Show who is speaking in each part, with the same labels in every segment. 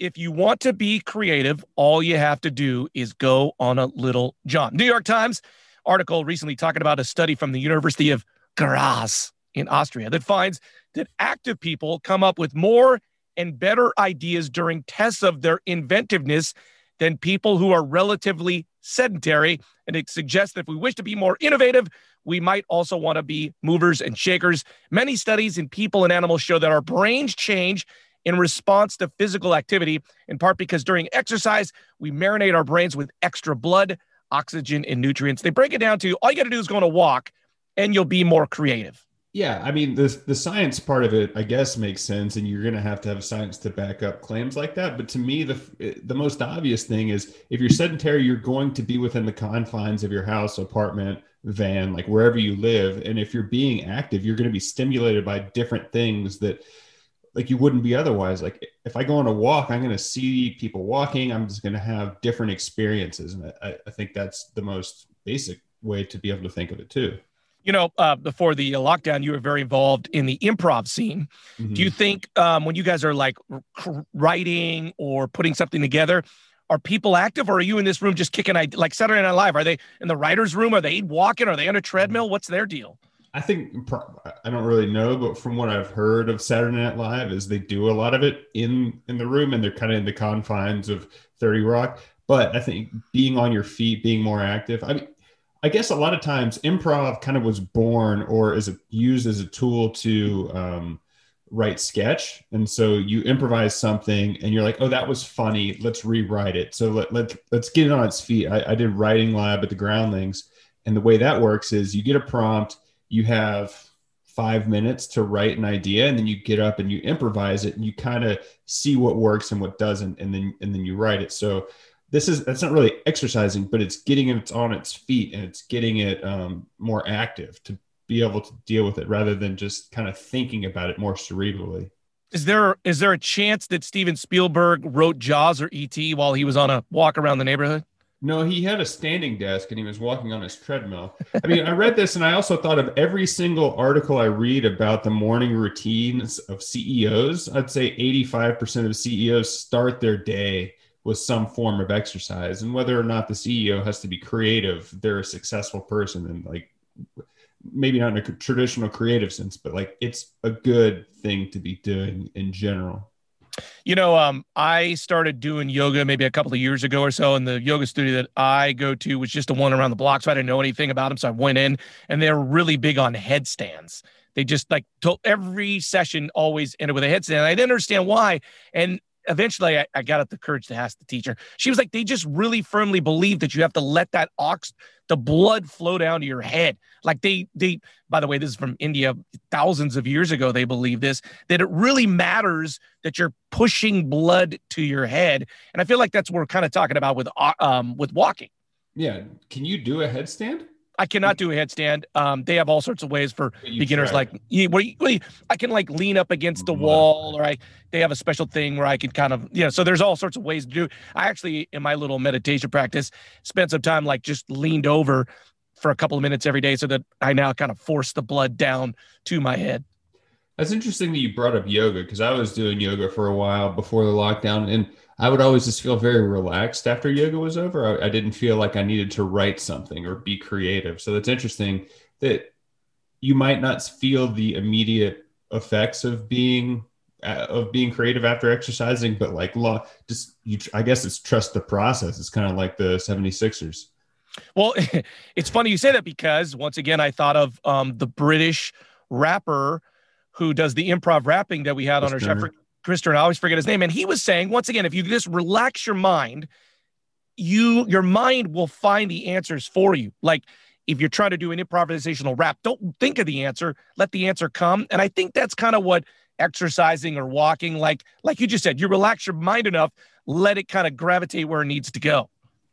Speaker 1: if you want to be creative, all you have to do is go on a little jaunt. New York Times article recently talking about a study from the University of Graz in Austria that finds that active people come up with more and better ideas during tests of their inventiveness than people who are relatively sedentary. And it suggests that if we wish to be more innovative, we might also want to be movers and shakers. Many studies in people and animals show that our brains change in response to physical activity, in part because during exercise, we marinate our brains with extra blood, oxygen, and nutrients. They break it down to all you got to do is go on a walk and you'll be more creative.
Speaker 2: Yeah, I mean the the science part of it, I guess, makes sense, and you're going to have to have science to back up claims like that. But to me, the the most obvious thing is if you're sedentary, you're going to be within the confines of your house, apartment, van, like wherever you live. And if you're being active, you're going to be stimulated by different things that like you wouldn't be otherwise. Like if I go on a walk, I'm going to see people walking. I'm just going to have different experiences, and I, I think that's the most basic way to be able to think of it too.
Speaker 1: You know, uh, before the lockdown, you were very involved in the improv scene. Mm-hmm. Do you think um, when you guys are like writing or putting something together, are people active or are you in this room just kicking like Saturday Night Live? Are they in the writer's room? Are they walking? Are they on a treadmill? What's their deal?
Speaker 2: I think I don't really know, but from what I've heard of Saturday Night Live, is they do a lot of it in in the room, and they're kind of in the confines of Thirty Rock. But I think being on your feet, being more active. I mean, I guess a lot of times improv kind of was born or is used as a tool to um, write sketch and so you improvise something and you're like oh that was funny let's rewrite it so let, let, let's get it on its feet I, I did writing lab at the groundlings and the way that works is you get a prompt you have five minutes to write an idea and then you get up and you improvise it and you kind of see what works and what doesn't and then and then you write it so this is that's not really exercising but it's getting it on its feet and it's getting it um, more active to be able to deal with it rather than just kind of thinking about it more cerebrally.
Speaker 1: Is there is there a chance that Steven Spielberg wrote Jaws or E.T. while he was on a walk around the neighborhood?
Speaker 2: No, he had a standing desk and he was walking on his treadmill. I mean, I read this and I also thought of every single article I read about the morning routines of CEOs. I'd say 85% of CEOs start their day with some form of exercise. And whether or not the CEO has to be creative, they're a successful person. And like, maybe not in a traditional creative sense, but like it's a good thing to be doing in general.
Speaker 1: You know, um, I started doing yoga maybe a couple of years ago or so, and the yoga studio that I go to was just a one around the block, so I didn't know anything about them. So I went in, and they're really big on headstands. They just like told every session always ended with a headstand. I didn't understand why, and eventually I, I, got up the courage to ask the teacher. She was like, they just really firmly believe that you have to let that ox, the blood flow down to your head. Like they, they, by the way, this is from India thousands of years ago. They believe this, that it really matters that you're pushing blood to your head. And I feel like that's what we're kind of talking about with, uh, um, with walking.
Speaker 2: Yeah. Can you do a headstand?
Speaker 1: I cannot do a headstand. Um, they have all sorts of ways for beginners. Like, you, where you, where you, I can like lean up against the wall, or I they have a special thing where I can kind of you know. So there's all sorts of ways to do. I actually, in my little meditation practice, spent some time like just leaned over for a couple of minutes every day, so that I now kind of force the blood down to my head.
Speaker 2: That's interesting that you brought up yoga because I was doing yoga for a while before the lockdown, and I would always just feel very relaxed after yoga was over. I, I, didn't feel like I needed to write something or be creative. So that's interesting that you might not feel the immediate effects of being uh, of being creative after exercising, but like law, just you, I guess it's trust the process. It's kind of like the 76ers.
Speaker 1: Well, it's funny you say that because once again, I thought of um, the British rapper who does the improv rapping that we had on our show. Krister, I always forget his name. And he was saying, once again, if you just relax your mind, you your mind will find the answers for you. Like if you're trying to do an improvisational rap, don't think of the answer, let the answer come. And I think that's kind of what exercising or walking, like like you just said, you relax your mind enough, let it kind of gravitate where it needs to go.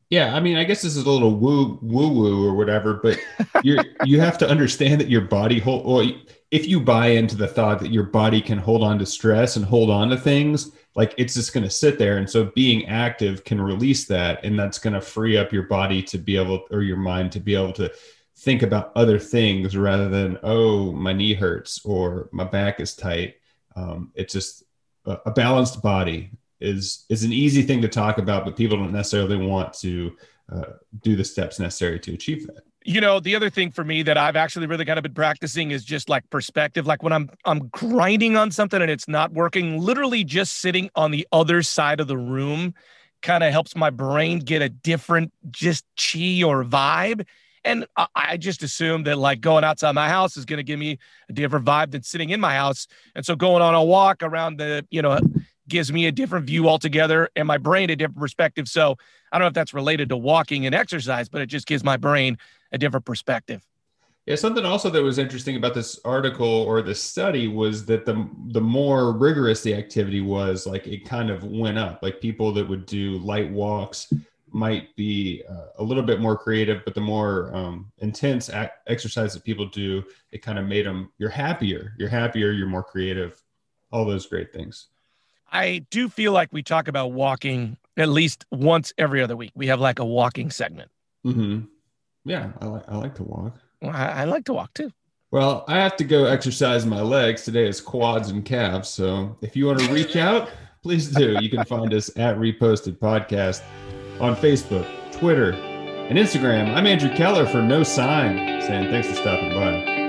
Speaker 2: Yeah, I mean, I guess this is a little woo woo woo or whatever, but you you have to understand that your body whole. Well, if you buy into the thought that your body can hold on to stress and hold on to things, like it's just going to sit there, and so being active can release that, and that's going to free up your body to be able or your mind to be able to think about other things rather than oh my knee hurts or my back is tight. Um, it's just a, a balanced body is is an easy thing to talk about, but people don't necessarily want to uh, do the steps necessary to achieve that.
Speaker 1: You know, the other thing for me that I've actually really kind of been practicing is just like perspective. Like when I'm I'm grinding on something and it's not working, literally just sitting on the other side of the room kind of helps my brain get a different just chi or vibe. And I just assume that like going outside my house is going to give me a different vibe than sitting in my house. And so going on a walk around the, you know, gives me a different view altogether and my brain a different perspective. So I don't know if that's related to walking and exercise, but it just gives my brain a different perspective.
Speaker 2: Yeah, something also that was interesting about this article or this study was that the the more rigorous the activity was, like it kind of went up. Like people that would do light walks might be uh, a little bit more creative, but the more um, intense ac- exercise that people do, it kind of made them. You're happier. You're happier. You're more creative. All those great things.
Speaker 1: I do feel like we talk about walking at least once every other week. We have like a walking segment.
Speaker 2: Mm-hmm. Yeah, I like I like to walk.
Speaker 1: Well, I, I like to walk too.
Speaker 2: Well, I have to go exercise my legs. Today is quads and calves. So if you want to reach out, please do. You can find us at Reposted Podcast on Facebook, Twitter, and Instagram. I'm Andrew Keller for No Sign, saying thanks for stopping by.